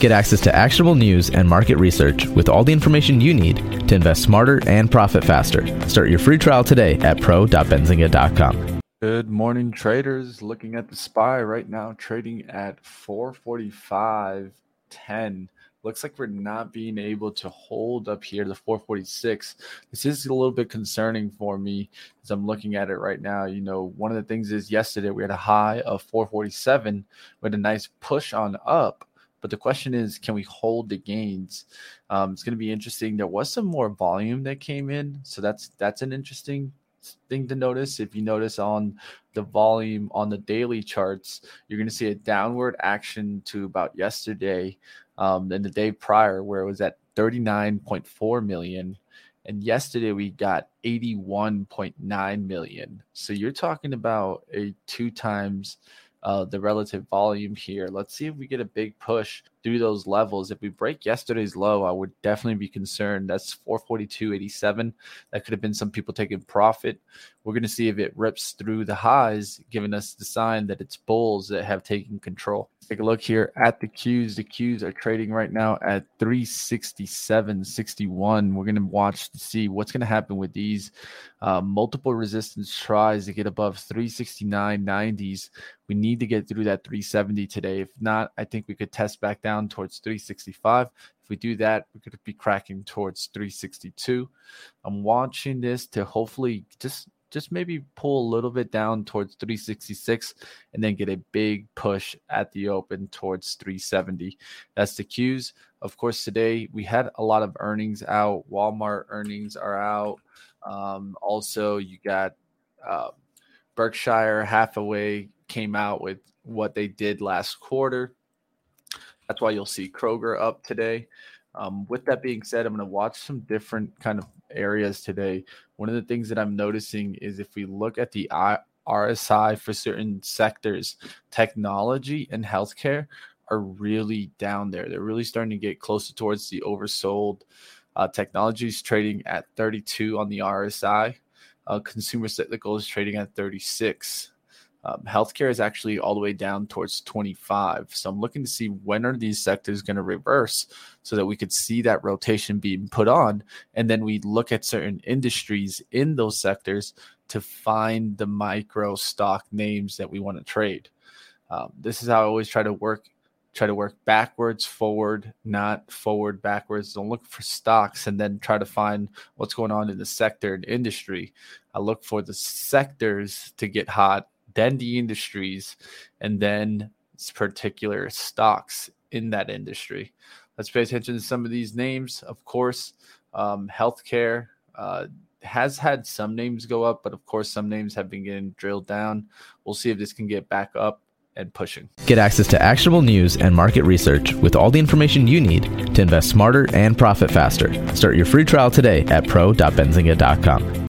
Get access to actionable news and market research with all the information you need to invest smarter and profit faster. Start your free trial today at pro.benzinga.com. Good morning, traders. Looking at the SPY right now, trading at 445.10. Looks like we're not being able to hold up here the 446. This is a little bit concerning for me as I'm looking at it right now. You know, one of the things is yesterday we had a high of 447 with a nice push on up. But the question is, can we hold the gains? Um, it's going to be interesting. There was some more volume that came in, so that's that's an interesting thing to notice. If you notice on the volume on the daily charts, you're going to see a downward action to about yesterday um, and the day prior, where it was at 39.4 million. And yesterday we got 81.9 million. So you're talking about a two times uh, the relative volume here. Let's see if we get a big push through those levels. If we break yesterday's low, I would definitely be concerned. That's 442.87. That could have been some people taking profit. We're going to see if it rips through the highs, giving us the sign that it's bulls that have taken control. Take a look here at the Qs. The Qs are trading right now at 367.61. We're going to watch to see what's going to happen with these uh, multiple resistance tries to get above 369.90s. We need to get through that 370 today. If not, I think we could test back down towards 365. If we do that, we could be cracking towards 362. I'm watching this to hopefully just just maybe pull a little bit down towards 366 and then get a big push at the open towards 370. That's the Qs. Of course, today we had a lot of earnings out. Walmart earnings are out. Um, also, you got uh, Berkshire Hathaway came out with what they did last quarter. That's why you'll see Kroger up today. Um, with that being said, I'm going to watch some different kind of areas today. One of the things that I'm noticing is if we look at the RSI for certain sectors, technology and healthcare are really down there. They're really starting to get closer towards the oversold. Uh, technology is trading at 32 on the RSI. Uh, consumer cyclical is trading at 36. Um, healthcare is actually all the way down towards 25. So I'm looking to see when are these sectors going to reverse so that we could see that rotation being put on. And then we look at certain industries in those sectors to find the micro stock names that we want to trade. Um, this is how I always try to work try to work backwards forward not forward backwards don't look for stocks and then try to find what's going on in the sector and industry i look for the sectors to get hot then the industries, and then particular stocks in that industry. let's pay attention to some of these names. Of course, um, healthcare uh, has had some names go up, but of course, some names have been getting drilled down. We'll see if this can get back up and pushing. Get access to actionable news and market research with all the information you need to invest smarter and profit faster. Start your free trial today at pro.benzinga.com.